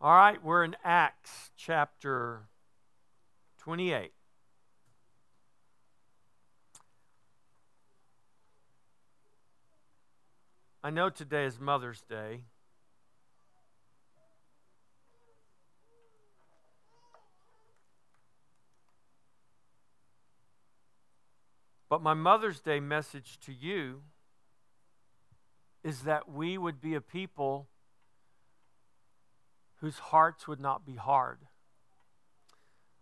All right, we're in Acts chapter 28. I know today is Mother's Day. But my Mother's Day message to you is that we would be a people whose hearts would not be hard.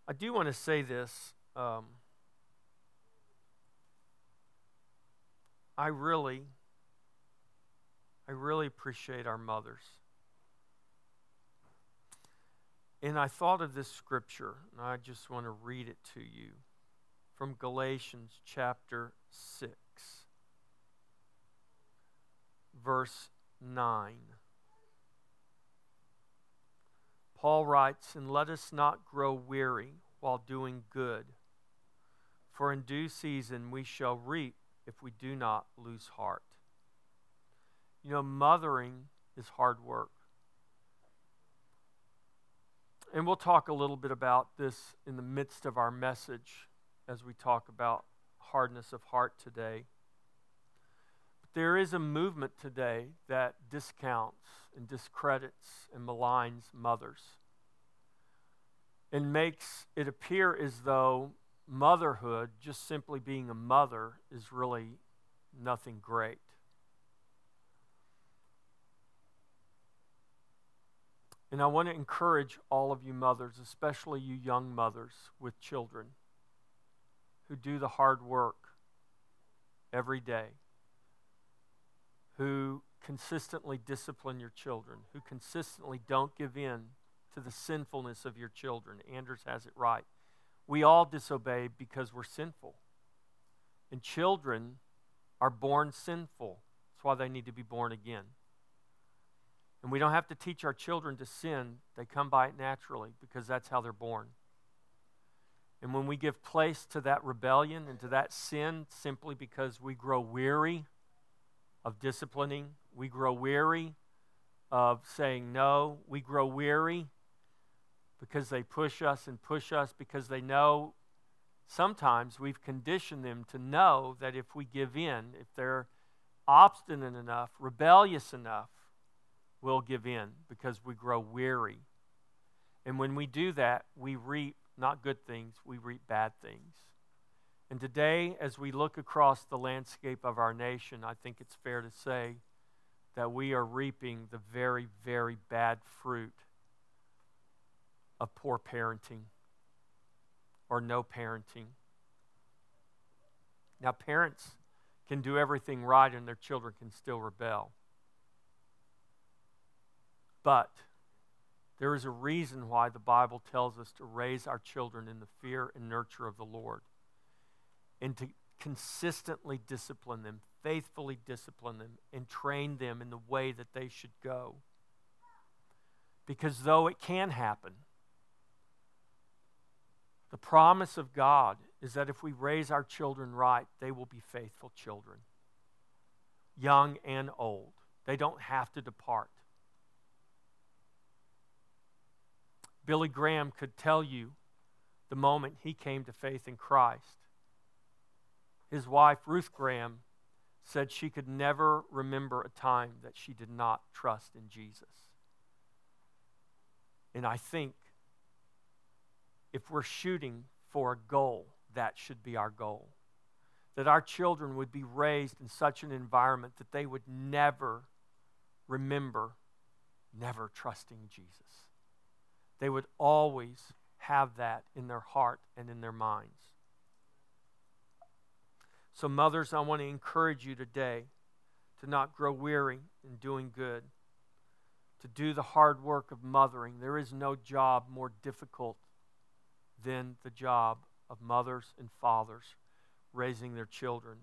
I do want to say this. Um, I really, I really appreciate our mothers. And I thought of this scripture, and I just want to read it to you from Galatians chapter 6, verse 9. Paul writes, And let us not grow weary while doing good, for in due season we shall reap if we do not lose heart. You know, mothering is hard work. And we'll talk a little bit about this in the midst of our message as we talk about hardness of heart today. But there is a movement today that discounts and discredits and maligns mothers and makes it appear as though motherhood, just simply being a mother, is really nothing great. And I want to encourage all of you mothers, especially you young mothers with children who do the hard work every day, who consistently discipline your children, who consistently don't give in to the sinfulness of your children. Anders has it right. We all disobey because we're sinful. And children are born sinful. That's why they need to be born again. And we don't have to teach our children to sin, they come by it naturally because that's how they're born. And when we give place to that rebellion and to that sin simply because we grow weary of disciplining, we grow weary of saying no, we grow weary because they push us and push us because they know sometimes we've conditioned them to know that if we give in, if they're obstinate enough, rebellious enough, we'll give in because we grow weary. And when we do that, we reap not good things, we reap bad things. And today, as we look across the landscape of our nation, I think it's fair to say that we are reaping the very, very bad fruit of poor parenting or no parenting. Now, parents can do everything right and their children can still rebel. But there is a reason why the Bible tells us to raise our children in the fear and nurture of the Lord and to consistently discipline them, faithfully discipline them, and train them in the way that they should go. Because though it can happen, the promise of God is that if we raise our children right, they will be faithful children, young and old. They don't have to depart. Billy Graham could tell you the moment he came to faith in Christ. His wife, Ruth Graham, said she could never remember a time that she did not trust in Jesus. And I think if we're shooting for a goal, that should be our goal. That our children would be raised in such an environment that they would never remember never trusting Jesus they would always have that in their heart and in their minds. So, mothers, I want to encourage you today to not grow weary in doing good, to do the hard work of mothering. There is no job more difficult than the job of mothers and fathers raising their children.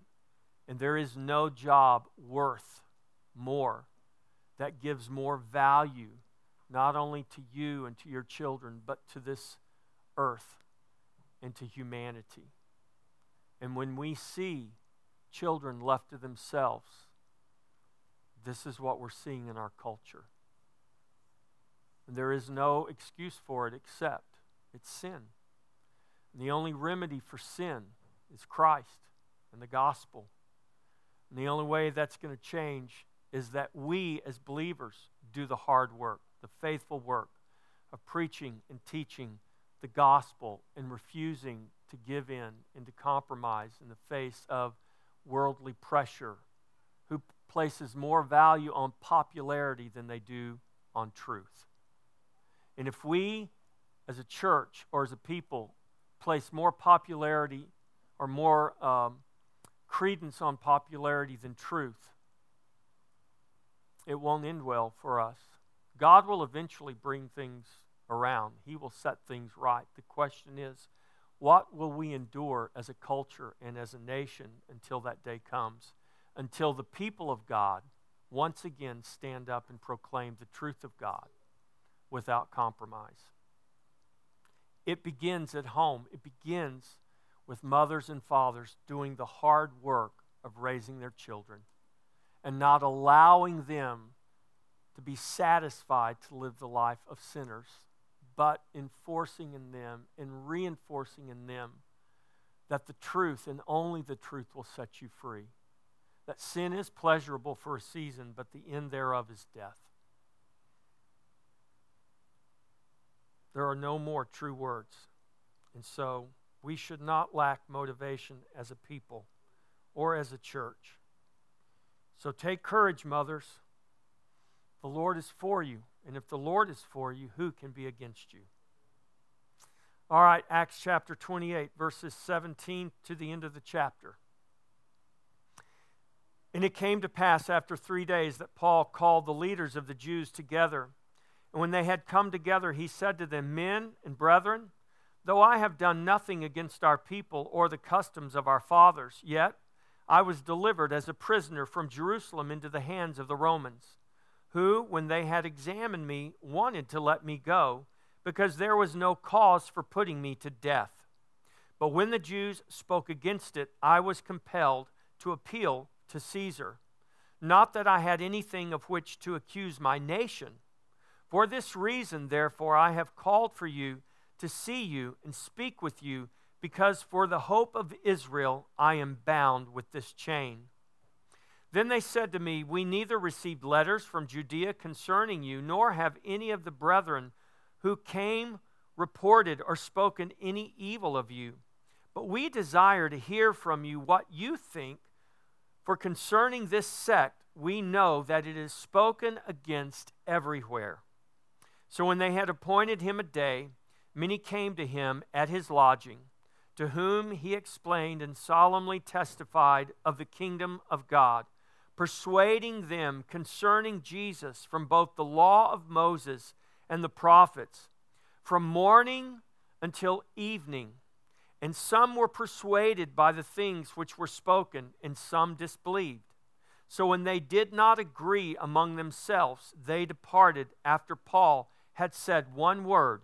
And there is no job worth more that gives more value not only to you and to your children, but to this earth and to humanity. And when we see children left to themselves, this is what we're seeing in our culture. And There is no excuse for it except it's sin. And the only remedy for sin is Christ and the gospel. And the only way that's going to change is that we as believers do the hard work, the faithful work of preaching and teaching the gospel and refusing to give in and to compromise in the face of worldly pressure, who places more value on popularity than they do on truth. And if we, as a church or as a people, place more popularity or more um, credence on popularity than truth, it won't end well for us. God will eventually bring things around, He will set things right. The question is, what will we endure as a culture and as a nation until that day comes? Until the people of God once again stand up and proclaim the truth of God without compromise. It begins at home. It begins with mothers and fathers doing the hard work of raising their children and not allowing them to be satisfied to live the life of sinners, but enforcing in them and reinforcing in them that the truth and only the truth will set you free. That sin is pleasurable for a season, but the end thereof is death. There are no more true words. And so we should not lack motivation as a people or as a church. So take courage, mothers. The Lord is for you. And if the Lord is for you, who can be against you? All right, Acts chapter 28, verses 17 to the end of the chapter. And it came to pass after three days that Paul called the leaders of the Jews together. And when they had come together, he said to them, Men and brethren, though I have done nothing against our people or the customs of our fathers, yet I was delivered as a prisoner from Jerusalem into the hands of the Romans who, when they had examined me, wanted to let me go, because there was no cause for putting me to death. But when the Jews spoke against it, I was compelled to appeal to Caesar. Not that I had anything of which to accuse my nation. For this reason, therefore, I have called for you to see you and speak with you, because for the hope of Israel I am bound with this chain. Then they said to me, We neither received letters from Judea concerning you, nor have any of the brethren who came reported or spoken any evil of you. But we desire to hear from you what you think, for concerning this sect, we know that it is spoken against everywhere. So when they had appointed him a day, many came to him at his lodging, to whom he explained and solemnly testified of the kingdom of God persuading them concerning Jesus from both the law of Moses and the prophets, from morning until evening. And some were persuaded by the things which were spoken, and some disbelieved. So when they did not agree among themselves, they departed after Paul had said one word.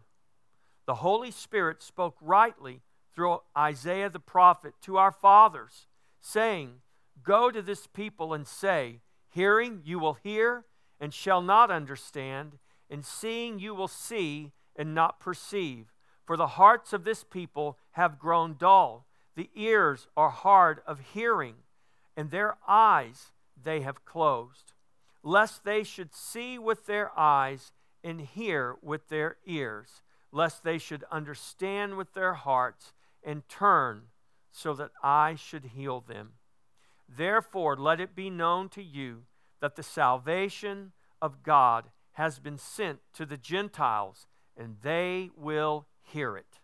The Holy Spirit spoke rightly through Isaiah the prophet to our fathers, saying, Go to this people and say, Hearing you will hear and shall not understand, and seeing you will see and not perceive. For the hearts of this people have grown dull, the ears are hard of hearing, and their eyes they have closed, lest they should see with their eyes and hear with their ears, lest they should understand with their hearts and turn so that I should heal them. Therefore, let it be known to you that the salvation of God has been sent to the Gentiles, and they will hear it.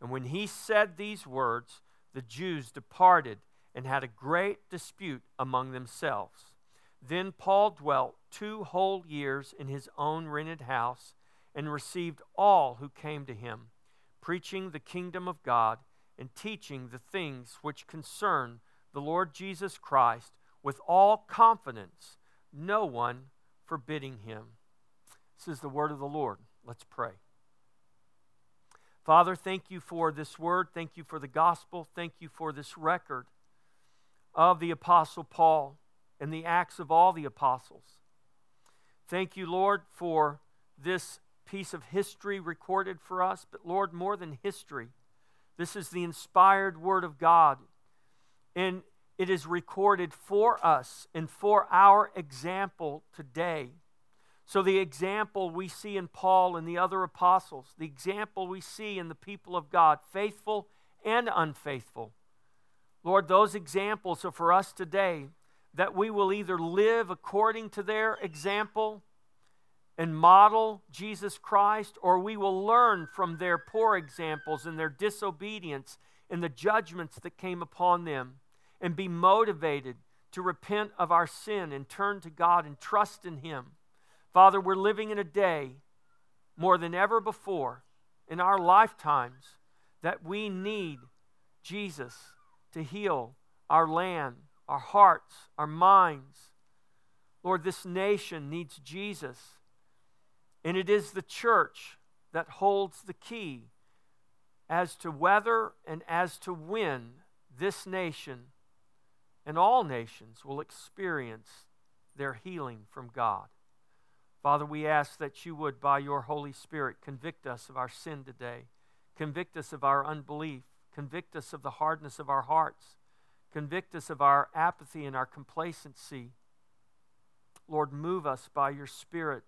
And when he said these words, the Jews departed and had a great dispute among themselves. Then Paul dwelt two whole years in his own rented house and received all who came to him, preaching the kingdom of God and teaching the things which concern the Lord Jesus Christ with all confidence, no one forbidding him. This is the word of the Lord. Let's pray. Father, thank you for this word. Thank you for the gospel. Thank you for this record of the Apostle Paul and the acts of all the apostles. Thank you, Lord, for this piece of history recorded for us, but Lord, more than history, this is the inspired Word of God. And it is recorded for us and for our example today. So, the example we see in Paul and the other apostles, the example we see in the people of God, faithful and unfaithful. Lord, those examples are for us today that we will either live according to their example and model Jesus Christ, or we will learn from their poor examples and their disobedience and the judgments that came upon them and be motivated to repent of our sin and turn to God and trust in Him. Father, we're living in a day more than ever before in our lifetimes that we need Jesus to heal our land, our hearts, our minds. Lord, this nation needs Jesus. And it is the church that holds the key as to whether and as to when this nation and all nations will experience their healing from God. Father, we ask that you would, by your Holy Spirit, convict us of our sin today, convict us of our unbelief, convict us of the hardness of our hearts, convict us of our apathy and our complacency. Lord, move us by your Spirit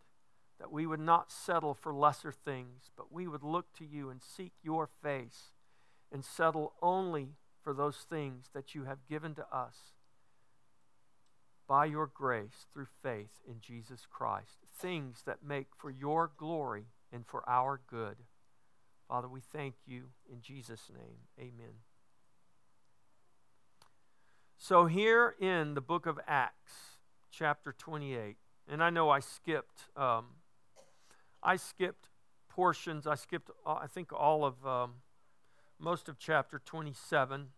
that we would not settle for lesser things, but we would look to you and seek your face and settle only for those things that you have given to us by your grace through faith in Jesus Christ. Things that make for your glory and for our good. Father, we thank you in Jesus' name. Amen. So, here in the book of Acts, chapter 28, and I know I skipped, um, I skipped portions. I skipped, uh, I think, all of um, most of chapter 27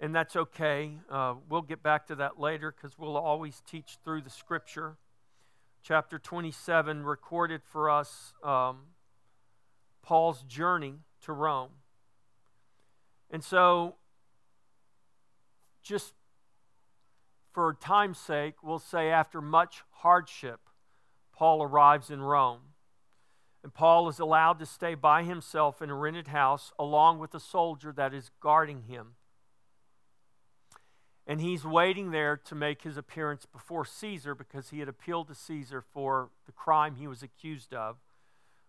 and that's okay. Uh, we'll get back to that later because we'll always teach through the scripture. Chapter 27 recorded for us um, Paul's journey to Rome. And so, just for time's sake, we'll say after much hardship, Paul arrives in Rome. And Paul is allowed to stay by himself in a rented house along with a soldier that is guarding him and he's waiting there to make his appearance before Caesar because he had appealed to Caesar for the crime he was accused of,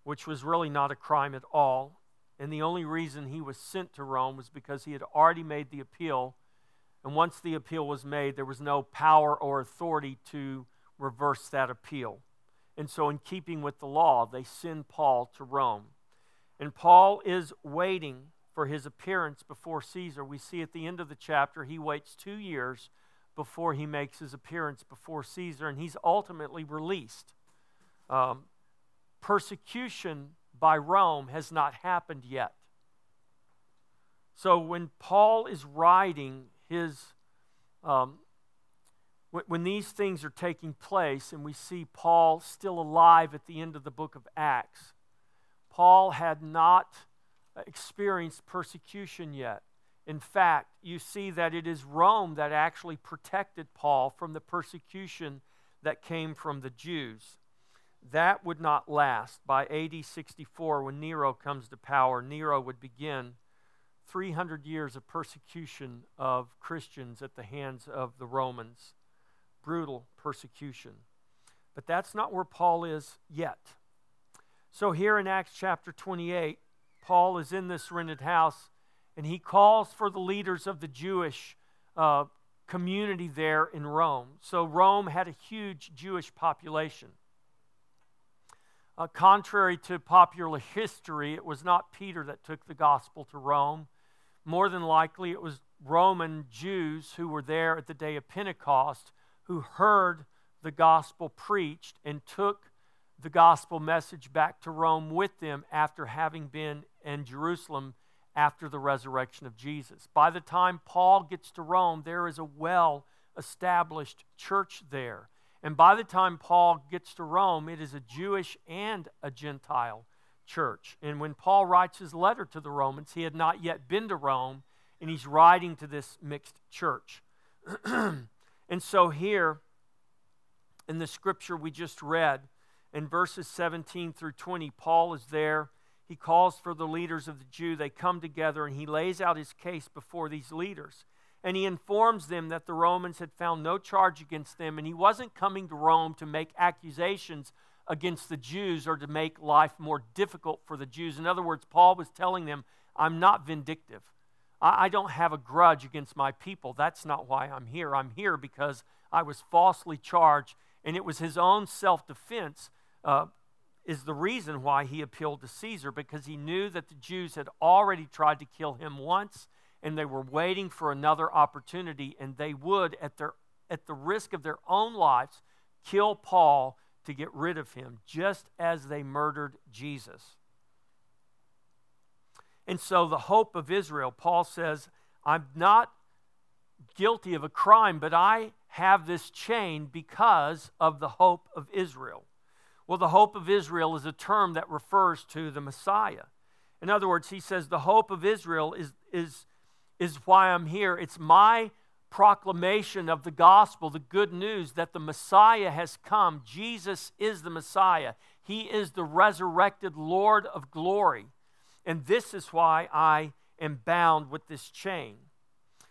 which was really not a crime at all. And the only reason he was sent to Rome was because he had already made the appeal. And once the appeal was made, there was no power or authority to reverse that appeal. And so, in keeping with the law, they send Paul to Rome. And Paul is waiting for his appearance before Caesar. We see at the end of the chapter, he waits two years before he makes his appearance before Caesar, and he's ultimately released. Um, persecution by Rome has not happened yet. So when Paul is writing his, um, when these things are taking place, and we see Paul still alive at the end of the book of Acts, Paul had not experienced persecution yet. In fact, you see that it is Rome that actually protected Paul from the persecution that came from the Jews. That would not last. By AD 64, when Nero comes to power, Nero would begin 300 years of persecution of Christians at the hands of the Romans. Brutal persecution. But that's not where Paul is yet. So, here in Acts chapter 28, Paul is in this rented house and he calls for the leaders of the Jewish uh, community there in Rome. So, Rome had a huge Jewish population. Uh, contrary to popular history, it was not Peter that took the gospel to Rome. More than likely, it was Roman Jews who were there at the day of Pentecost who heard the gospel preached and took the gospel message back to Rome with them after having been in Jerusalem after the resurrection of Jesus. By the time Paul gets to Rome, there is a well established church there. And by the time Paul gets to Rome, it is a Jewish and a Gentile church. And when Paul writes his letter to the Romans, he had not yet been to Rome, and he's writing to this mixed church. and so, here in the scripture we just read, In verses 17 through 20, Paul is there. He calls for the leaders of the Jew. They come together and he lays out his case before these leaders. And he informs them that the Romans had found no charge against them and he wasn't coming to Rome to make accusations against the Jews or to make life more difficult for the Jews. In other words, Paul was telling them, I'm not vindictive. I, I don't have a grudge against my people. That's not why I'm here. I'm here because I was falsely charged, and it was his own self defense. Uh, is the reason why he appealed to Caesar because he knew that the Jews had already tried to kill him once and they were waiting for another opportunity and they would at their at the risk of their own lives kill Paul to get rid of him, just as they murdered Jesus. And so, the hope of Israel, Paul says, I'm not guilty of a crime, but I have this chain because of the hope of Israel. Well, the hope of Israel is a term that refers to the Messiah. In other words, he says, The hope of Israel is, is, is why I'm here. It's my proclamation of the gospel, the good news that the Messiah has come. Jesus is the Messiah, He is the resurrected Lord of glory. And this is why I am bound with this chain.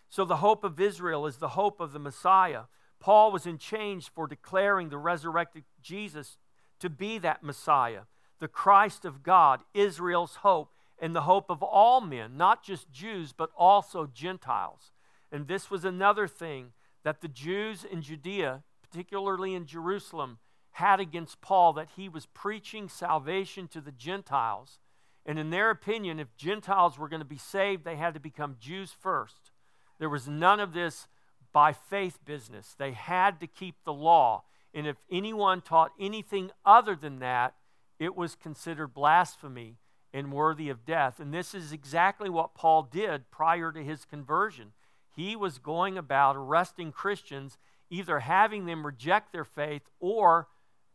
So, the hope of Israel is the hope of the Messiah. Paul was in chains for declaring the resurrected Jesus to be that Messiah, the Christ of God, Israel's hope, and the hope of all men, not just Jews, but also Gentiles. And this was another thing that the Jews in Judea, particularly in Jerusalem, had against Paul that he was preaching salvation to the Gentiles. And in their opinion, if Gentiles were going to be saved, they had to become Jews first. There was none of this by faith business. They had to keep the law. And if anyone taught anything other than that, it was considered blasphemy and worthy of death. And this is exactly what Paul did prior to his conversion. He was going about arresting Christians, either having them reject their faith or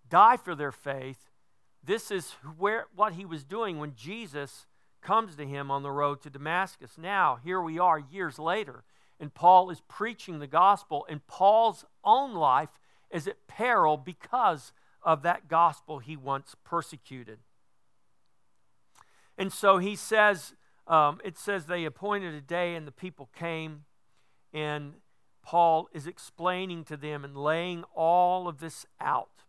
die for their faith. This is where, what he was doing when Jesus comes to him on the road to Damascus. Now, here we are years later, and Paul is preaching the gospel, and Paul's own life is at peril because of that gospel he once persecuted. And so he says, um, it says they appointed a day and the people came and Paul is explaining to them and laying all of this out.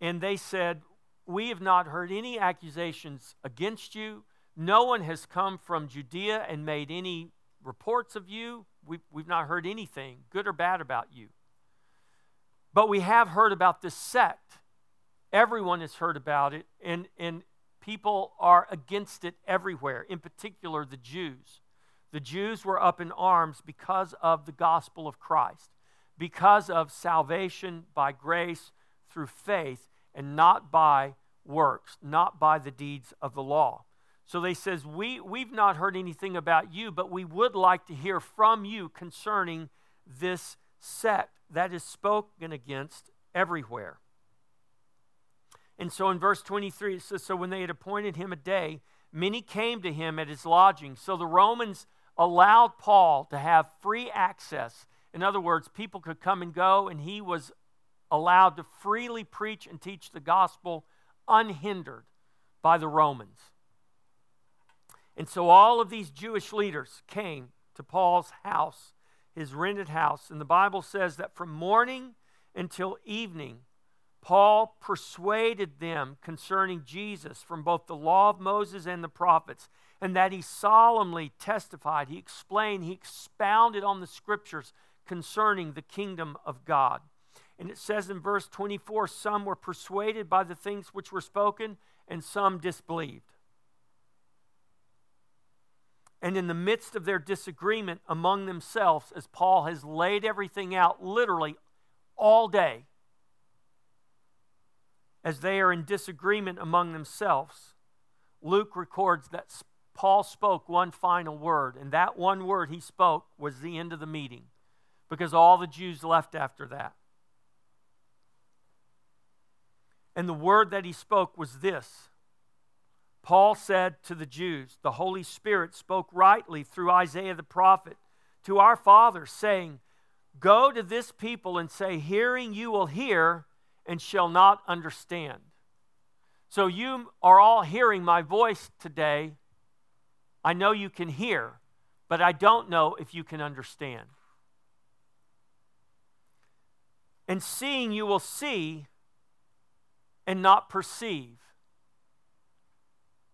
And they said, We have not heard any accusations against you. No one has come from Judea and made any reports of you. We've, we've not heard anything, good or bad, about you. But we have heard about this sect. Everyone has heard about it, and, and people are against it everywhere, in particular the Jews. The Jews were up in arms because of the gospel of Christ, because of salvation by grace through faith and not by works, not by the deeds of the law. So they says, we, we've not heard anything about you, but we would like to hear from you concerning this sect that is spoken against everywhere. And so in verse 23, it says, So when they had appointed him a day, many came to him at his lodging. So the Romans allowed Paul to have free access. In other words, people could come and go, and he was allowed to freely preach and teach the gospel unhindered by the Romans. And so all of these Jewish leaders came to Paul's house, his rented house. And the Bible says that from morning until evening, Paul persuaded them concerning Jesus from both the law of Moses and the prophets and that he solemnly testified, he explained, he expounded on the scriptures concerning the kingdom of God. And it says in verse 24 some were persuaded by the things which were spoken, and some disbelieved. And in the midst of their disagreement among themselves, as Paul has laid everything out literally all day, as they are in disagreement among themselves, Luke records that Paul spoke one final word, and that one word he spoke was the end of the meeting because all the Jews left after that. And the word that he spoke was this Paul said to the Jews, The Holy Spirit spoke rightly through Isaiah the prophet to our fathers, saying, Go to this people and say, Hearing you will hear and shall not understand. So you are all hearing my voice today. I know you can hear, but I don't know if you can understand. And seeing you will see and not perceive.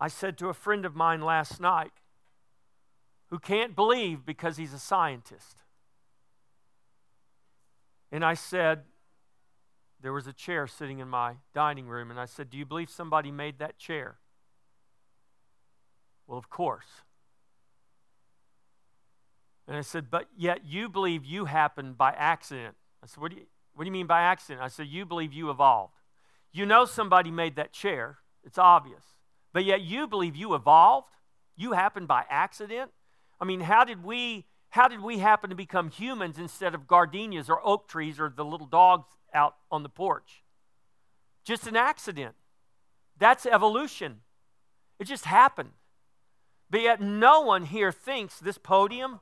I said to a friend of mine last night who can't believe because he's a scientist. And I said, there was a chair sitting in my dining room, and I said, Do you believe somebody made that chair? Well, of course. And I said, But yet you believe you happened by accident. I said, What do you, what do you mean by accident? I said, You believe you evolved. You know somebody made that chair, it's obvious. But yet you believe you evolved? You happened by accident? I mean, how did we how did we happen to become humans instead of gardenias or oak trees or the little dogs out on the porch? Just an accident. That's evolution. It just happened. But yet, no one here thinks this podium,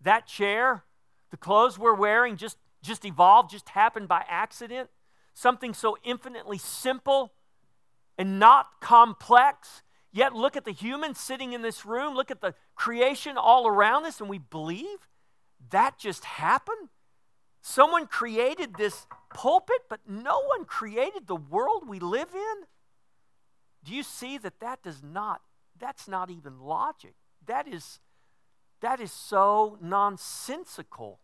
that chair, the clothes we're wearing just, just evolved, just happened by accident. Something so infinitely simple and not complex. Yet, look at the humans sitting in this room, look at the creation all around us, and we believe that just happened. Someone created this pulpit, but no one created the world we live in. Do you see that that does not, that's not even logic. That is, that is so nonsensical.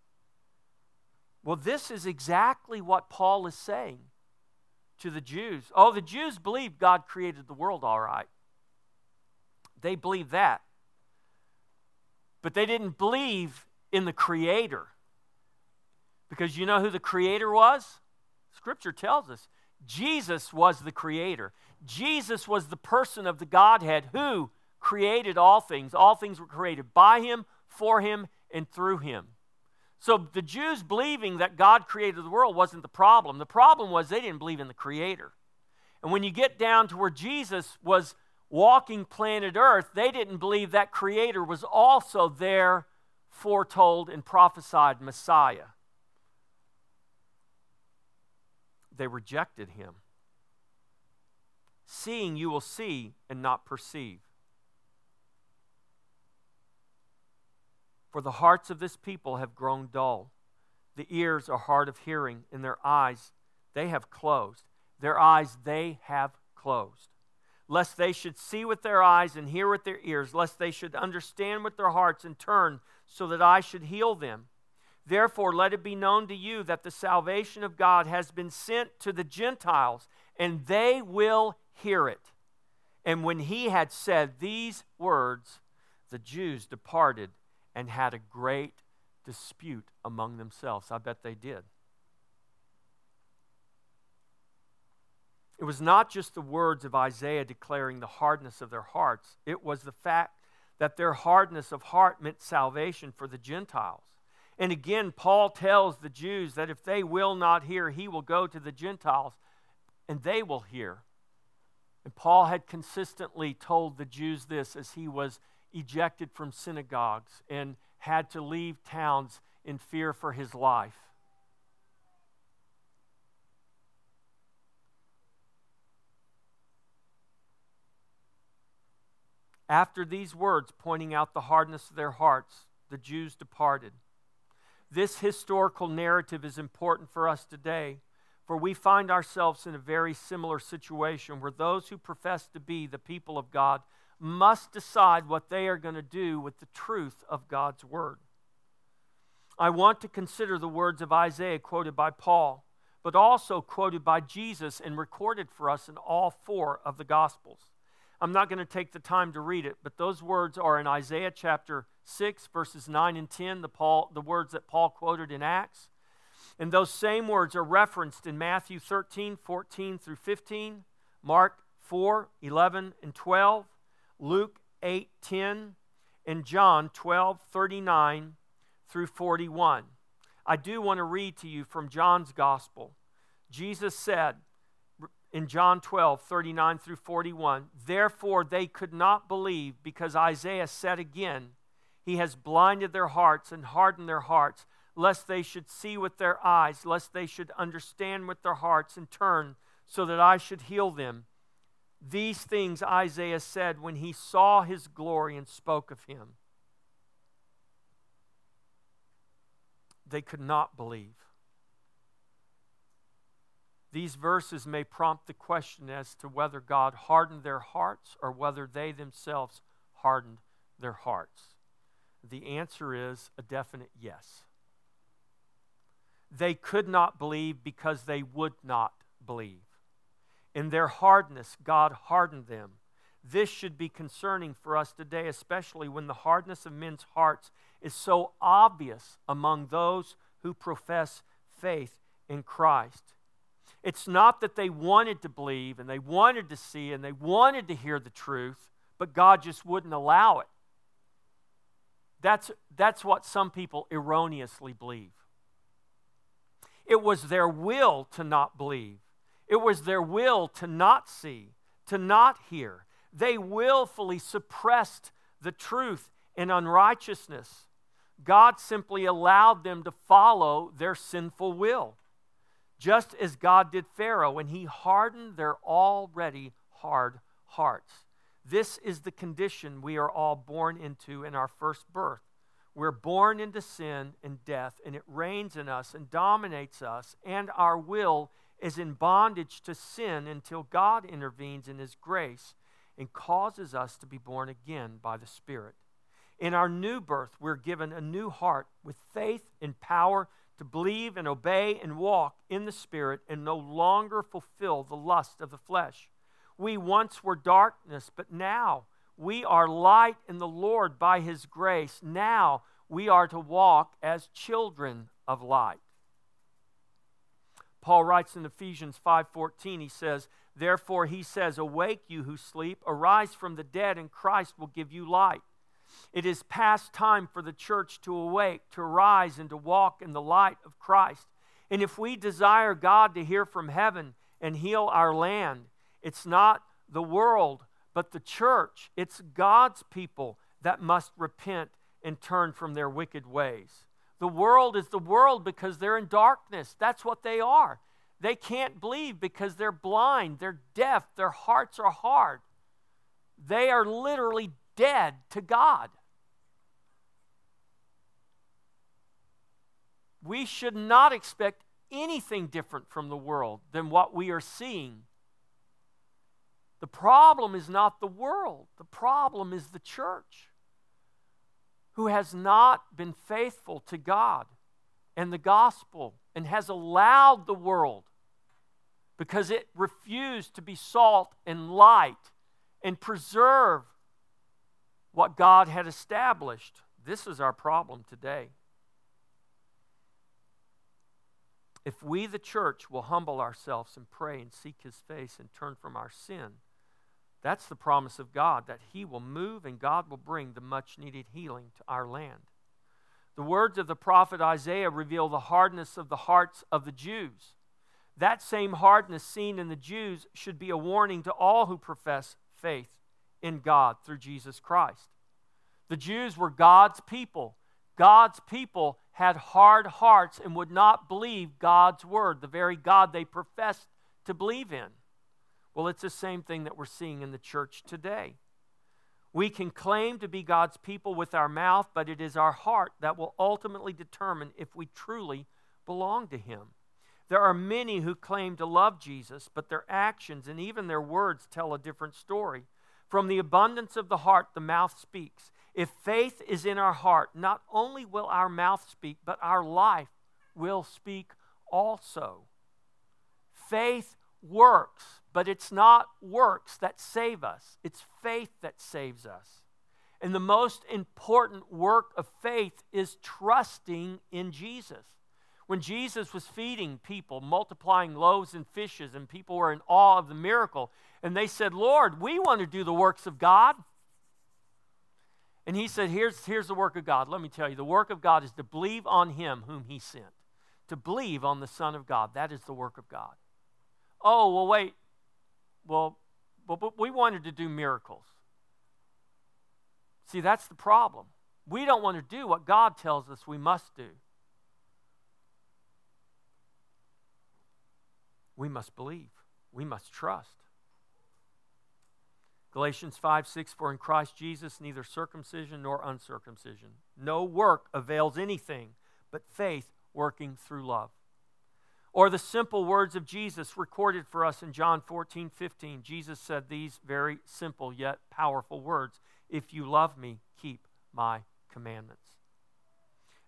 Well, this is exactly what Paul is saying to the Jews. Oh, the Jews believed God created the world all right. They believed that. But they didn't believe in the Creator. Because you know who the creator was? Scripture tells us Jesus was the creator. Jesus was the person of the Godhead who created all things. All things were created by him, for him, and through him. So the Jews believing that God created the world wasn't the problem. The problem was they didn't believe in the creator. And when you get down to where Jesus was walking planet Earth, they didn't believe that creator was also their foretold and prophesied Messiah. they rejected him. Seeing, you will see and not perceive. For the hearts of this people have grown dull. The ears are hard of hearing, and their eyes they have closed. Their eyes they have closed. Lest they should see with their eyes and hear with their ears, lest they should understand with their hearts and turn, so that I should heal them. Therefore, let it be known to you that the salvation of God has been sent to the Gentiles, and they will hear it. And when he had said these words, the Jews departed and had a great dispute among themselves. I bet they did. It was not just the words of Isaiah declaring the hardness of their hearts, it was the fact that their hardness of heart meant salvation for the Gentiles. And again, Paul tells the Jews that if they will not hear, he will go to the Gentiles and they will hear. And Paul had consistently told the Jews this as he was ejected from synagogues and had to leave towns in fear for his life. After these words, pointing out the hardness of their hearts, the Jews departed. This historical narrative is important for us today, for we find ourselves in a very similar situation where those who profess to be the people of God must decide what they are going to do with the truth of God's word. I want to consider the words of Isaiah quoted by Paul, but also quoted by Jesus and recorded for us in all four of the Gospels. I'm not going to take the time to read it, but those words are in Isaiah chapter 6, verses 9 and 10, the, Paul, the words that Paul quoted in Acts. And those same words are referenced in Matthew 13, 14 through 15, Mark 4, 11 and 12, Luke 8, 10, and John 12, 39 through 41. I do want to read to you from John's Gospel. Jesus said in John 12, 39 through 41, Therefore they could not believe because Isaiah said again, he has blinded their hearts and hardened their hearts, lest they should see with their eyes, lest they should understand with their hearts and turn, so that I should heal them. These things Isaiah said when he saw his glory and spoke of him. They could not believe. These verses may prompt the question as to whether God hardened their hearts or whether they themselves hardened their hearts. The answer is a definite yes. They could not believe because they would not believe. In their hardness, God hardened them. This should be concerning for us today, especially when the hardness of men's hearts is so obvious among those who profess faith in Christ. It's not that they wanted to believe and they wanted to see and they wanted to hear the truth, but God just wouldn't allow it. That's, that's what some people erroneously believe. It was their will to not believe, it was their will to not see, to not hear. They willfully suppressed the truth in unrighteousness. God simply allowed them to follow their sinful will, just as God did Pharaoh when he hardened their already hard hearts. This is the condition we are all born into in our first birth. We're born into sin and death, and it reigns in us and dominates us, and our will is in bondage to sin until God intervenes in His grace and causes us to be born again by the Spirit. In our new birth, we're given a new heart with faith and power to believe and obey and walk in the Spirit and no longer fulfill the lust of the flesh. We once were darkness, but now we are light in the Lord by His grace. Now we are to walk as children of light. Paul writes in Ephesians 5:14 he says therefore he says awake you who sleep arise from the dead and Christ will give you light. It is past time for the church to awake to rise and to walk in the light of Christ. And if we desire God to hear from heaven and heal our land it's not the world but the church. It's God's people that must repent and turn from their wicked ways. The world is the world because they're in darkness. That's what they are. They can't believe because they're blind, they're deaf, their hearts are hard. They are literally dead to God. We should not expect anything different from the world than what we are seeing. The problem is not the world, the problem is the church who has not been faithful to God and the gospel and has allowed the world because it refused to be salt and light and preserve what God had established. This is our problem today. If we, the church, will humble ourselves and pray and seek His face and turn from our sin, that's the promise of God, that He will move and God will bring the much needed healing to our land. The words of the prophet Isaiah reveal the hardness of the hearts of the Jews. That same hardness seen in the Jews should be a warning to all who profess faith in God through Jesus Christ. The Jews were God's people. God's people had hard hearts and would not believe God's word, the very God they professed to believe in. Well, it's the same thing that we're seeing in the church today. We can claim to be God's people with our mouth, but it is our heart that will ultimately determine if we truly belong to Him. There are many who claim to love Jesus, but their actions and even their words tell a different story. From the abundance of the heart, the mouth speaks. If faith is in our heart, not only will our mouth speak, but our life will speak also. Faith works, but it's not works that save us, it's faith that saves us. And the most important work of faith is trusting in Jesus. When Jesus was feeding people, multiplying loaves and fishes, and people were in awe of the miracle, and they said, Lord, we want to do the works of God. And he said, here's, here's the work of God. Let me tell you, the work of God is to believe on him whom he sent, to believe on the Son of God. That is the work of God oh, well, wait. Well, but we wanted to do miracles. See, that's the problem. We don't want to do what God tells us we must do. We must believe. We must trust. Galatians 5 6, for in Christ Jesus neither circumcision nor uncircumcision, no work avails anything but faith working through love. Or the simple words of Jesus recorded for us in John 14 15. Jesus said these very simple yet powerful words If you love me, keep my commandments.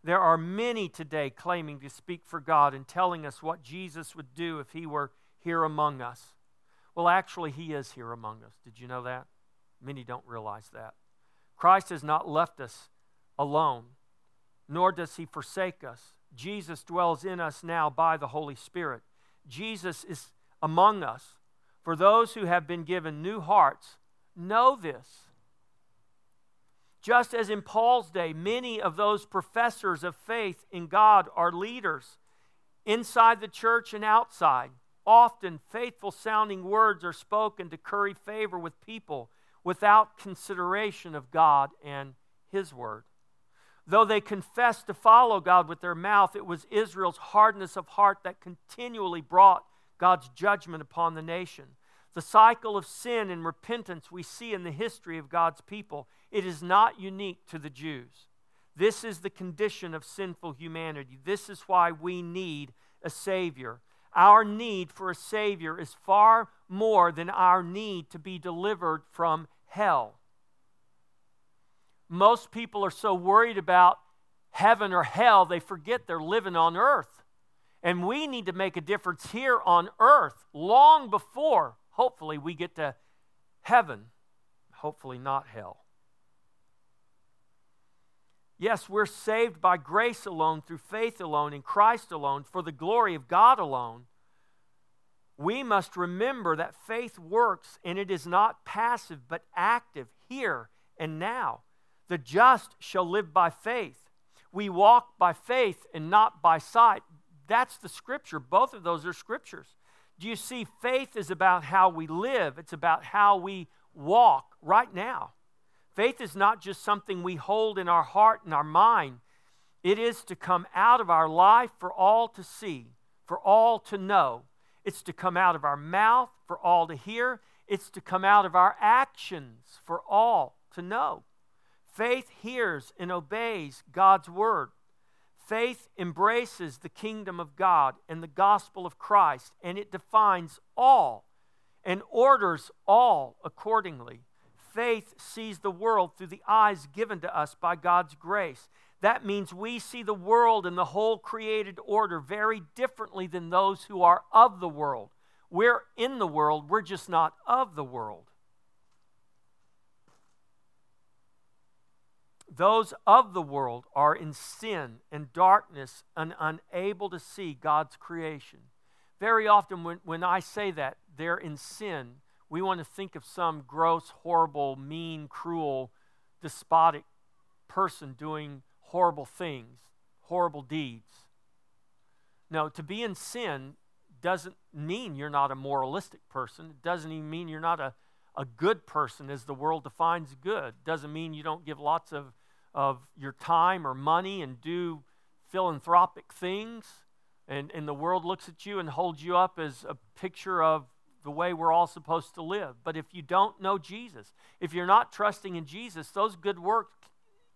There are many today claiming to speak for God and telling us what Jesus would do if he were here among us. Well, actually, He is here among us. Did you know that? Many don't realize that. Christ has not left us alone, nor does He forsake us. Jesus dwells in us now by the Holy Spirit. Jesus is among us. For those who have been given new hearts, know this. Just as in Paul's day, many of those professors of faith in God are leaders inside the church and outside. Often, faithful sounding words are spoken to curry favor with people without consideration of God and His Word. Though they confessed to follow God with their mouth, it was Israel's hardness of heart that continually brought God's judgment upon the nation. The cycle of sin and repentance we see in the history of God's people, it is not unique to the Jews. This is the condition of sinful humanity. This is why we need a Savior. Our need for a Savior is far more than our need to be delivered from hell. Most people are so worried about heaven or hell, they forget they're living on earth. And we need to make a difference here on earth long before, hopefully, we get to heaven. Hopefully, not hell. Yes, we're saved by grace alone, through faith alone, in Christ alone, for the glory of God alone. We must remember that faith works and it is not passive but active here and now. The just shall live by faith. We walk by faith and not by sight. That's the scripture. Both of those are scriptures. Do you see? Faith is about how we live, it's about how we walk right now. Faith is not just something we hold in our heart and our mind, it is to come out of our life for all to see, for all to know. It's to come out of our mouth for all to hear. It's to come out of our actions for all to know. Faith hears and obeys God's word. Faith embraces the kingdom of God and the gospel of Christ, and it defines all and orders all accordingly faith sees the world through the eyes given to us by God's grace. That means we see the world and the whole created order very differently than those who are of the world. We're in the world, we're just not of the world. Those of the world are in sin and darkness and unable to see God's creation. Very often, when, when I say that, they're in sin we want to think of some gross, horrible, mean, cruel, despotic person doing horrible things, horrible deeds. No, to be in sin doesn't mean you're not a moralistic person. It doesn't even mean you're not a, a good person as the world defines good. Doesn't mean you don't give lots of, of your time or money and do philanthropic things. And, and the world looks at you and holds you up as a picture of the way we're all supposed to live. But if you don't know Jesus, if you're not trusting in Jesus, those good works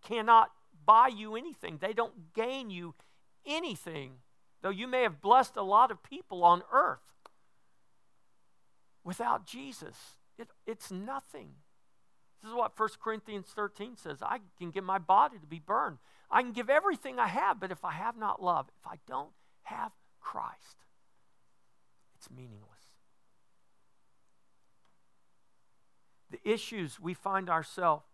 cannot buy you anything. They don't gain you anything, though you may have blessed a lot of people on earth. Without Jesus, it, it's nothing. This is what 1 Corinthians 13 says. I can give my body to be burned. I can give everything I have, but if I have not love, if I don't have Christ, it's meaningless. The issues we find ourselves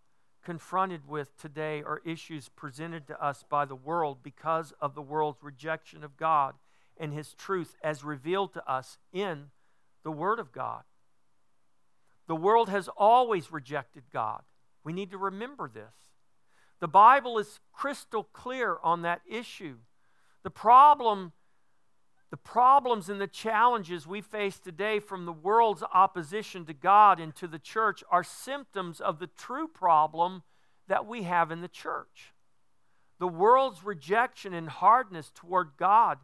confronted with today are issues presented to us by the world because of the world's rejection of God and His truth as revealed to us in the Word of God. The world has always rejected God. We need to remember this. The Bible is crystal clear on that issue. The problem the problems and the challenges we face today from the world's opposition to God and to the church are symptoms of the true problem that we have in the church. The world's rejection and hardness toward God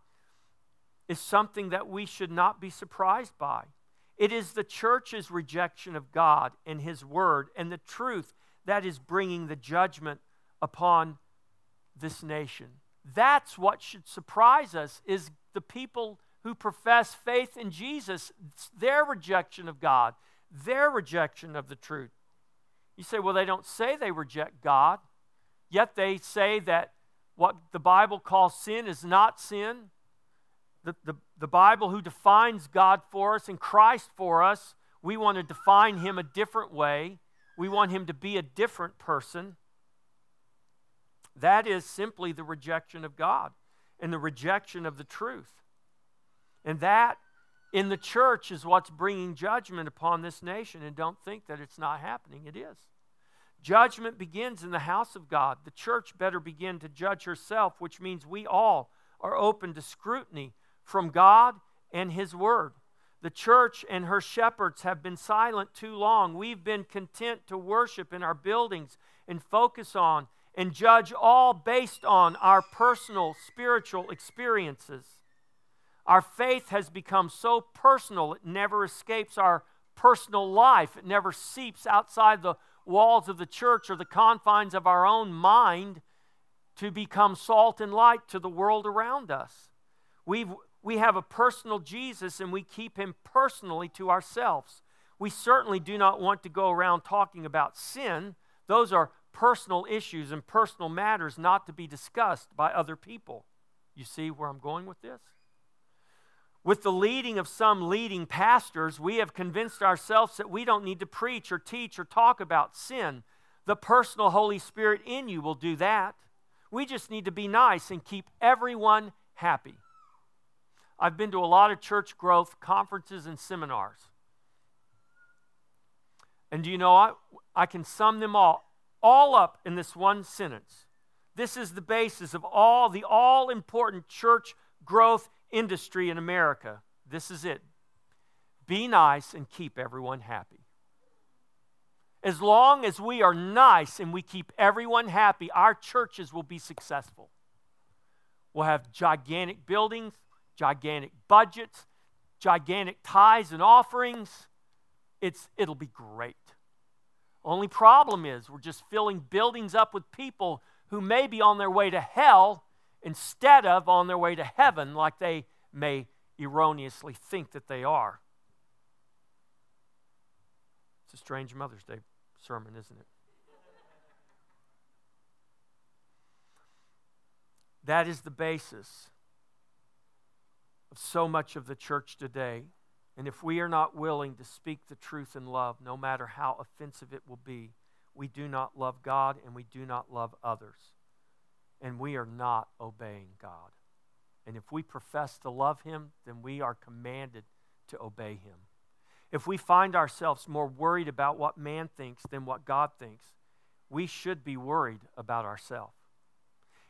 is something that we should not be surprised by. It is the church's rejection of God and His Word and the truth that is bringing the judgment upon this nation. That's what should surprise us is the people who profess faith in Jesus, their rejection of God, their rejection of the truth. You say, well, they don't say they reject God, yet they say that what the Bible calls sin is not sin. The, the, the Bible, who defines God for us and Christ for us, we want to define him a different way. We want him to be a different person. That is simply the rejection of God and the rejection of the truth. And that in the church is what's bringing judgment upon this nation. And don't think that it's not happening, it is. Judgment begins in the house of God. The church better begin to judge herself, which means we all are open to scrutiny from God and His Word. The church and her shepherds have been silent too long. We've been content to worship in our buildings and focus on and judge all based on our personal spiritual experiences. Our faith has become so personal, it never escapes our personal life. It never seeps outside the walls of the church or the confines of our own mind to become salt and light to the world around us. we we have a personal Jesus and we keep him personally to ourselves. We certainly do not want to go around talking about sin. Those are personal issues and personal matters not to be discussed by other people. You see where I'm going with this? With the leading of some leading pastors, we have convinced ourselves that we don't need to preach or teach or talk about sin. The personal Holy Spirit in you will do that. We just need to be nice and keep everyone happy. I've been to a lot of church growth conferences and seminars. And do you know, I, I can sum them all, all up in this one sentence. This is the basis of all the all important church growth industry in America. This is it be nice and keep everyone happy. As long as we are nice and we keep everyone happy, our churches will be successful. We'll have gigantic buildings, gigantic budgets, gigantic tithes and offerings. It's, it'll be great. Only problem is we're just filling buildings up with people who may be on their way to hell instead of on their way to heaven, like they may erroneously think that they are. It's a strange Mother's Day sermon, isn't it? That is the basis of so much of the church today. And if we are not willing to speak the truth in love, no matter how offensive it will be, we do not love God and we do not love others and we are not obeying God. And if we profess to love Him, then we are commanded to obey Him. If we find ourselves more worried about what man thinks than what God thinks, we should be worried about ourselves.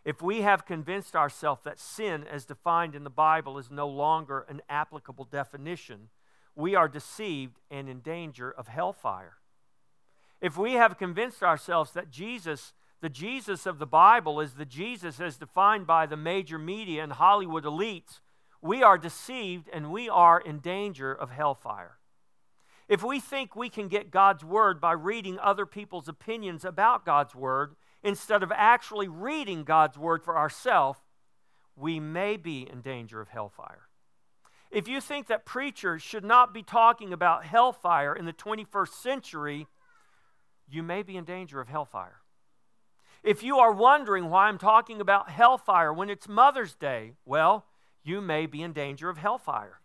If we have convinced ourselves that sin, as defined in the Bible, is no longer an applicable definition, we are deceived and in danger of hellfire. If we have convinced ourselves that Jesus the Jesus of the Bible is the Jesus as defined by the major media and Hollywood elites, we are deceived and we are in danger of hellfire. If we think we can get God's Word by reading other people's opinions about God's Word instead of actually reading God's Word for ourselves, we may be in danger of hellfire. If you think that preachers should not be talking about hellfire in the 21st century, you may be in danger of hellfire. If you are wondering why I'm talking about hellfire when it's Mother's Day, well, you may be in danger of hellfire.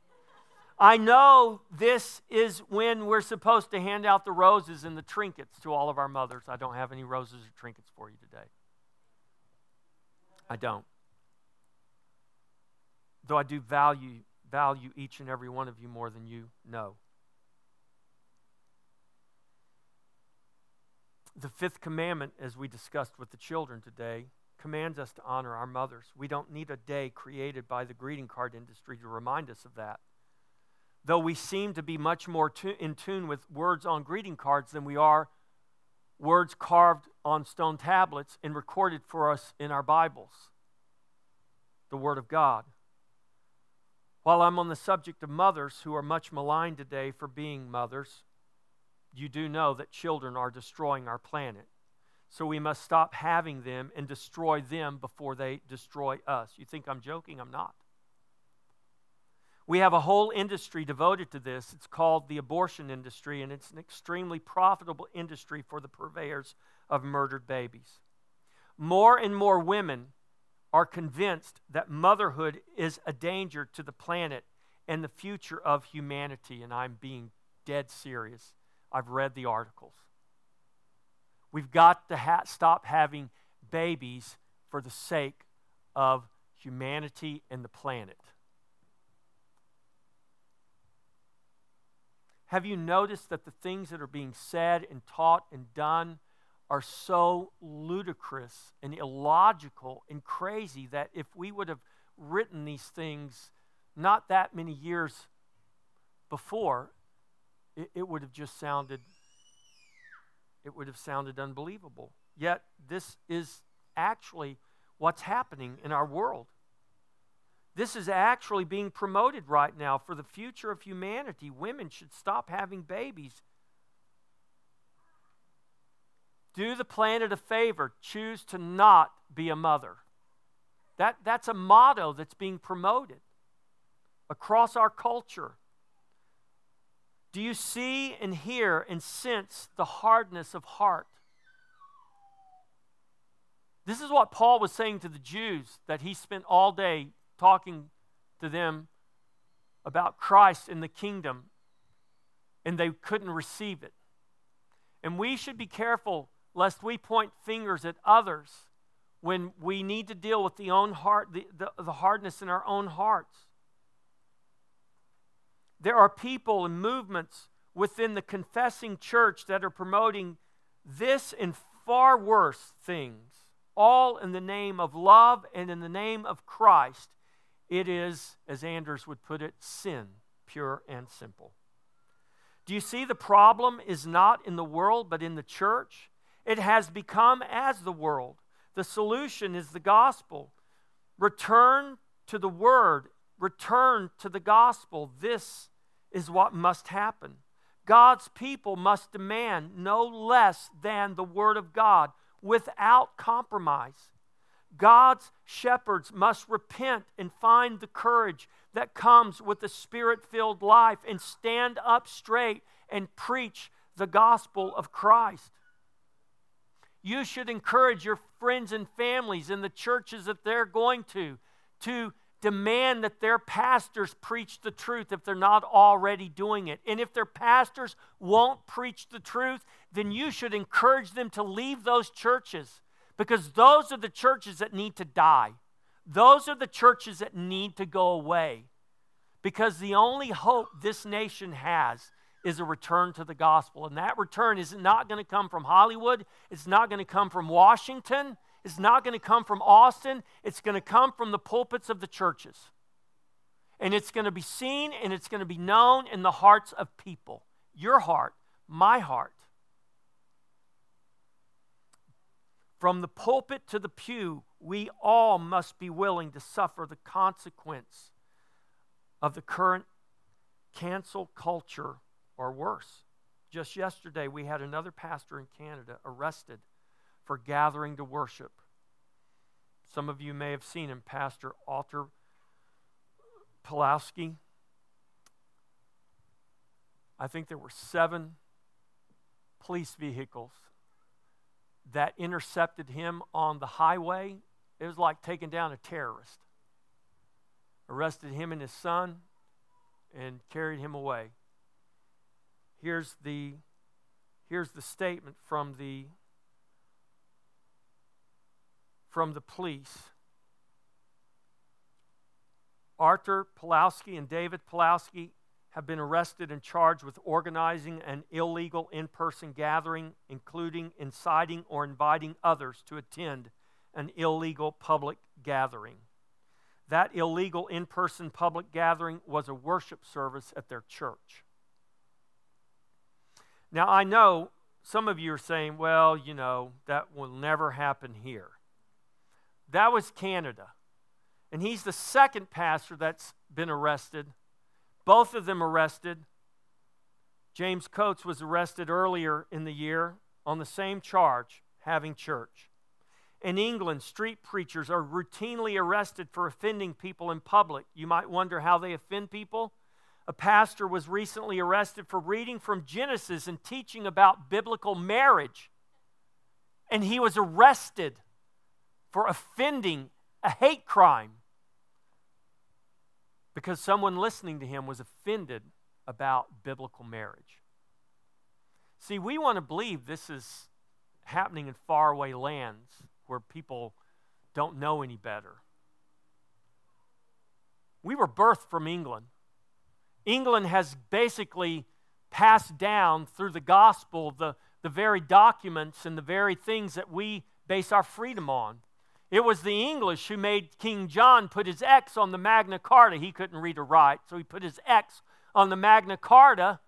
I know this is when we're supposed to hand out the roses and the trinkets to all of our mothers. I don't have any roses or trinkets for you today. I don't. Though I do value value each and every one of you more than you know. The fifth commandment, as we discussed with the children today, commands us to honor our mothers. We don't need a day created by the greeting card industry to remind us of that. Though we seem to be much more in tune with words on greeting cards than we are words carved on stone tablets and recorded for us in our Bibles, the Word of God. While I'm on the subject of mothers who are much maligned today for being mothers, you do know that children are destroying our planet. So we must stop having them and destroy them before they destroy us. You think I'm joking? I'm not. We have a whole industry devoted to this. It's called the abortion industry, and it's an extremely profitable industry for the purveyors of murdered babies. More and more women are convinced that motherhood is a danger to the planet and the future of humanity, and I'm being dead serious. I've read the articles. We've got to ha- stop having babies for the sake of humanity and the planet. Have you noticed that the things that are being said and taught and done are so ludicrous and illogical and crazy that if we would have written these things not that many years before, it, it would have just sounded it would have sounded unbelievable. Yet this is actually what's happening in our world. This is actually being promoted right now for the future of humanity. Women should stop having babies. Do the planet a favor. Choose to not be a mother. That, that's a motto that's being promoted across our culture. Do you see and hear and sense the hardness of heart? This is what Paul was saying to the Jews that he spent all day talking to them about Christ and the kingdom, and they couldn't receive it. And we should be careful lest we point fingers at others when we need to deal with the own heart, the, the, the hardness in our own hearts. There are people and movements within the confessing church that are promoting this and far worse things, all in the name of love and in the name of Christ. It is, as Anders would put it, sin, pure and simple. Do you see the problem is not in the world, but in the church? It has become as the world. The solution is the gospel. Return to the word, return to the gospel. This is what must happen. God's people must demand no less than the word of God without compromise. God's shepherds must repent and find the courage that comes with the spirit filled life and stand up straight and preach the gospel of Christ. You should encourage your friends and families in the churches that they're going to to demand that their pastors preach the truth if they're not already doing it. And if their pastors won't preach the truth, then you should encourage them to leave those churches because those are the churches that need to die. Those are the churches that need to go away. Because the only hope this nation has is a return to the gospel. And that return is not going to come from Hollywood, it's not going to come from Washington, it's not going to come from Austin, it's going to come from the pulpits of the churches. And it's going to be seen and it's going to be known in the hearts of people. Your heart, my heart. From the pulpit to the pew, we all must be willing to suffer the consequence of the current cancel culture or worse. Just yesterday, we had another pastor in Canada arrested for gathering to worship. Some of you may have seen him, Pastor Artur Pawlowski. I think there were seven police vehicles that intercepted him on the highway. It was like taking down a terrorist. Arrested him and his son and carried him away. Here's the, here's the statement from the, from the police. Arthur Pawlowski and David Pawlowski have been arrested and charged with organizing an illegal in person gathering, including inciting or inviting others to attend an illegal public gathering. That illegal in person public gathering was a worship service at their church. Now, I know some of you are saying, well, you know, that will never happen here. That was Canada. And he's the second pastor that's been arrested. Both of them arrested. James Coates was arrested earlier in the year on the same charge, having church. In England, street preachers are routinely arrested for offending people in public. You might wonder how they offend people. A pastor was recently arrested for reading from Genesis and teaching about biblical marriage. And he was arrested for offending a hate crime because someone listening to him was offended about biblical marriage. See, we want to believe this is happening in faraway lands where people don't know any better. We were birthed from England. England has basically passed down through the gospel the, the very documents and the very things that we base our freedom on. It was the English who made King John put his X on the Magna Carta. He couldn't read or write, so he put his X on the Magna Carta,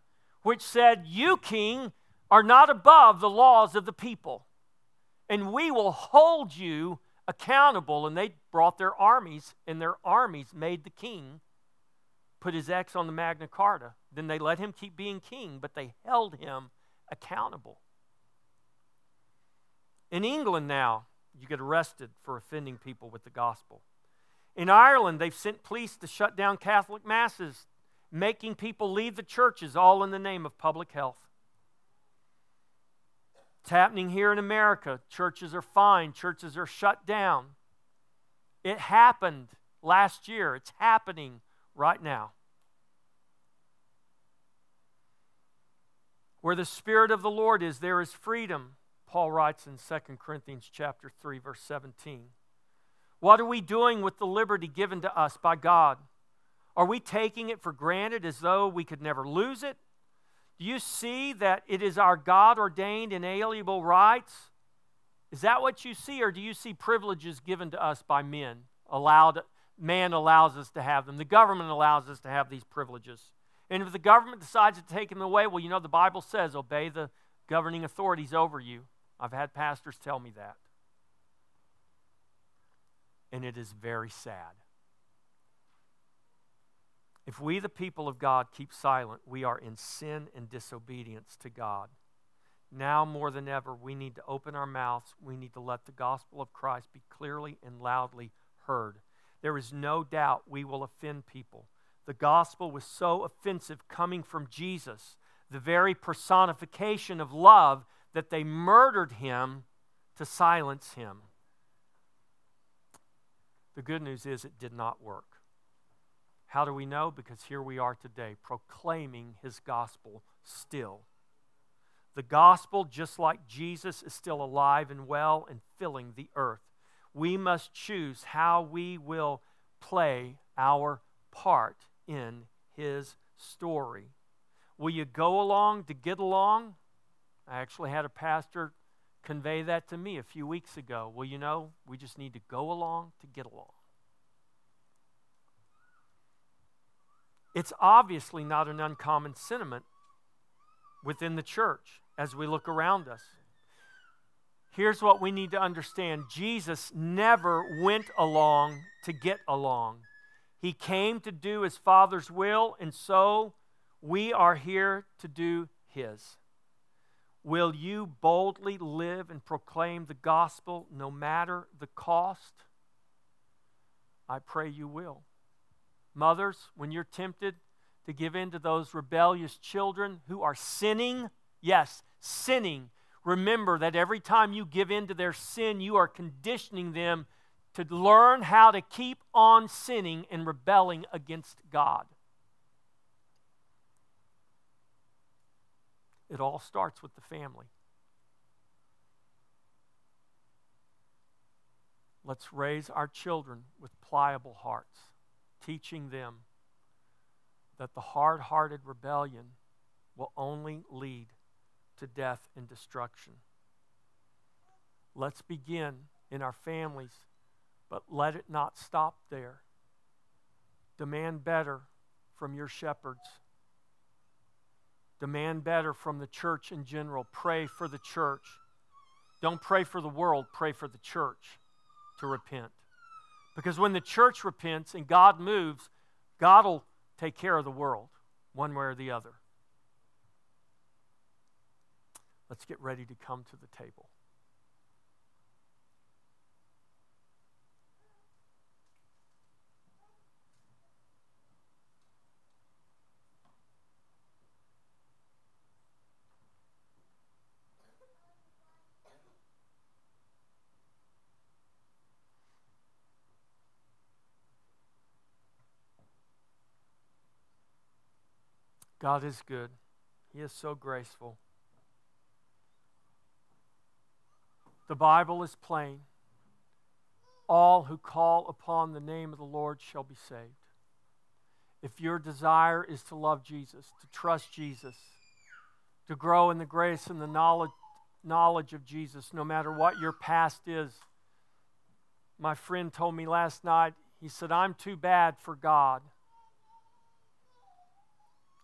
which said, You, king, are not above the laws of the people, and we will hold you accountable. And they brought their armies, and their armies made the king put his X on the Magna Carta. Then they let him keep being king, but they held him accountable. In England now, you get arrested for offending people with the gospel. In Ireland, they've sent police to shut down Catholic masses, making people leave the churches, all in the name of public health. It's happening here in America. Churches are fined, churches are shut down. It happened last year, it's happening right now. Where the Spirit of the Lord is, there is freedom. Paul writes in 2 Corinthians chapter 3 verse 17. What are we doing with the liberty given to us by God? Are we taking it for granted as though we could never lose it? Do you see that it is our God ordained inalienable rights? Is that what you see, or do you see privileges given to us by men? Allowed, man allows us to have them. The government allows us to have these privileges. And if the government decides to take them away, well, you know, the Bible says obey the governing authorities over you. I've had pastors tell me that. And it is very sad. If we, the people of God, keep silent, we are in sin and disobedience to God. Now more than ever, we need to open our mouths. We need to let the gospel of Christ be clearly and loudly heard. There is no doubt we will offend people. The gospel was so offensive coming from Jesus, the very personification of love that they murdered him to silence him. The good news is it did not work. How do we know? Because here we are today proclaiming his gospel still. The gospel, just like Jesus, is still alive and well and filling the earth. We must choose how we will play our part in his story. Will you go along to get along? I actually had a pastor convey that to me a few weeks ago. Well, you know, we just need to go along to get along. It's obviously not an uncommon sentiment within the church as we look around us. Here's what we need to understand Jesus never went along to get along. He came to do his Father's will, and so we are here to do his. Will you boldly live and proclaim the gospel no matter the cost? I pray you will. Mothers, when you're tempted to give in to those rebellious children who are sinning, yes, sinning, remember that every time you give in to their sin, you are conditioning them to learn how to keep on sinning and rebelling against God. It all starts with the family. Let's raise our children with pliable hearts, teaching them that the hard hearted rebellion will only lead to death and destruction. Let's begin in our families, but let it not stop there. Demand better from your shepherds. Demand better from the church in general. Pray for the church. Don't pray for the world, pray for the church to repent. Because when the church repents and God moves, God will take care of the world, one way or the other. Let's get ready to come to the table. God is good. He is so graceful. The Bible is plain. All who call upon the name of the Lord shall be saved. If your desire is to love Jesus, to trust Jesus, to grow in the grace and the knowledge, knowledge of Jesus, no matter what your past is, my friend told me last night, he said, I'm too bad for God.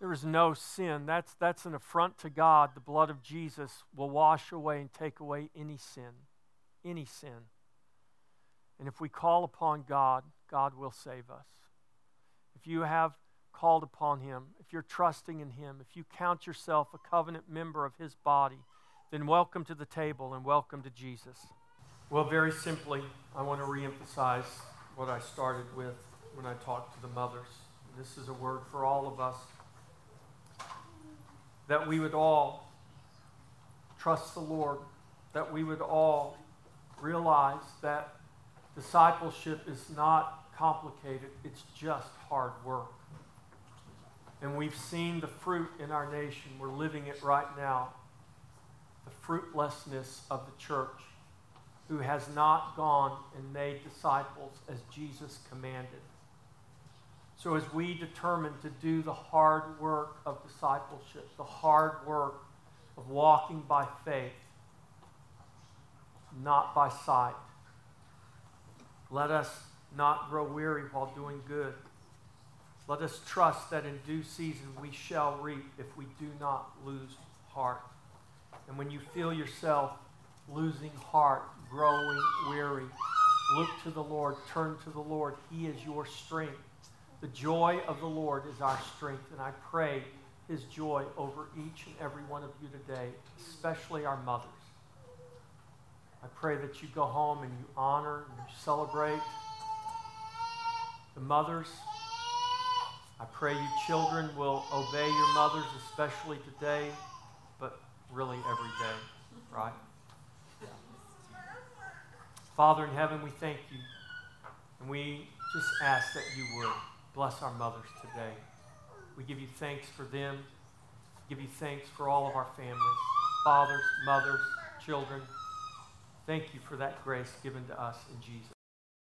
There is no sin. That's, that's an affront to God. The blood of Jesus will wash away and take away any sin. Any sin. And if we call upon God, God will save us. If you have called upon Him, if you're trusting in Him, if you count yourself a covenant member of His body, then welcome to the table and welcome to Jesus. Well, very simply, I want to reemphasize what I started with when I talked to the mothers. This is a word for all of us that we would all trust the Lord, that we would all realize that discipleship is not complicated, it's just hard work. And we've seen the fruit in our nation. We're living it right now. The fruitlessness of the church who has not gone and made disciples as Jesus commanded. So, as we determine to do the hard work of discipleship, the hard work of walking by faith, not by sight, let us not grow weary while doing good. Let us trust that in due season we shall reap if we do not lose heart. And when you feel yourself losing heart, growing weary, look to the Lord, turn to the Lord. He is your strength. The joy of the Lord is our strength, and I pray his joy over each and every one of you today, especially our mothers. I pray that you go home and you honor and you celebrate the mothers. I pray you children will obey your mothers, especially today, but really every day, right? Father in heaven, we thank you. And we just ask that you would. Bless our mothers today. We give you thanks for them. Give you thanks for all of our families, fathers, mothers, children. Thank you for that grace given to us in Jesus.